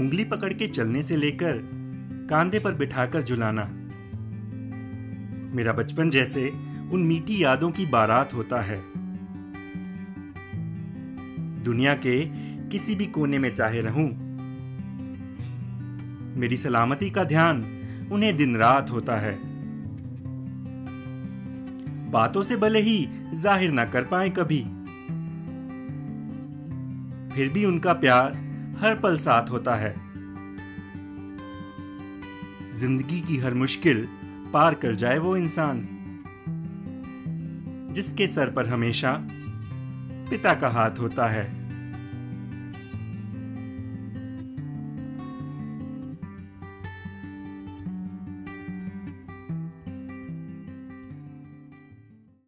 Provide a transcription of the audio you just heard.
उंगली पकड़ के चलने से लेकर कांधे पर बिठाकर झुलाना। मेरा बचपन जैसे उन मीठी यादों की बारात होता है। दुनिया के किसी भी कोने में चाहे रहूँ, मेरी सलामती का ध्यान उन्हें दिन रात होता है। बातों से भले ही ज़ाहिर ना कर पाए कभी, फिर भी उनका प्यार हर पल साथ होता है। ज़िंदगी की हर मुश्किल पार कर जाए वो इंसान। जिसके सर पर हमेशा पिता का हाथ होता है।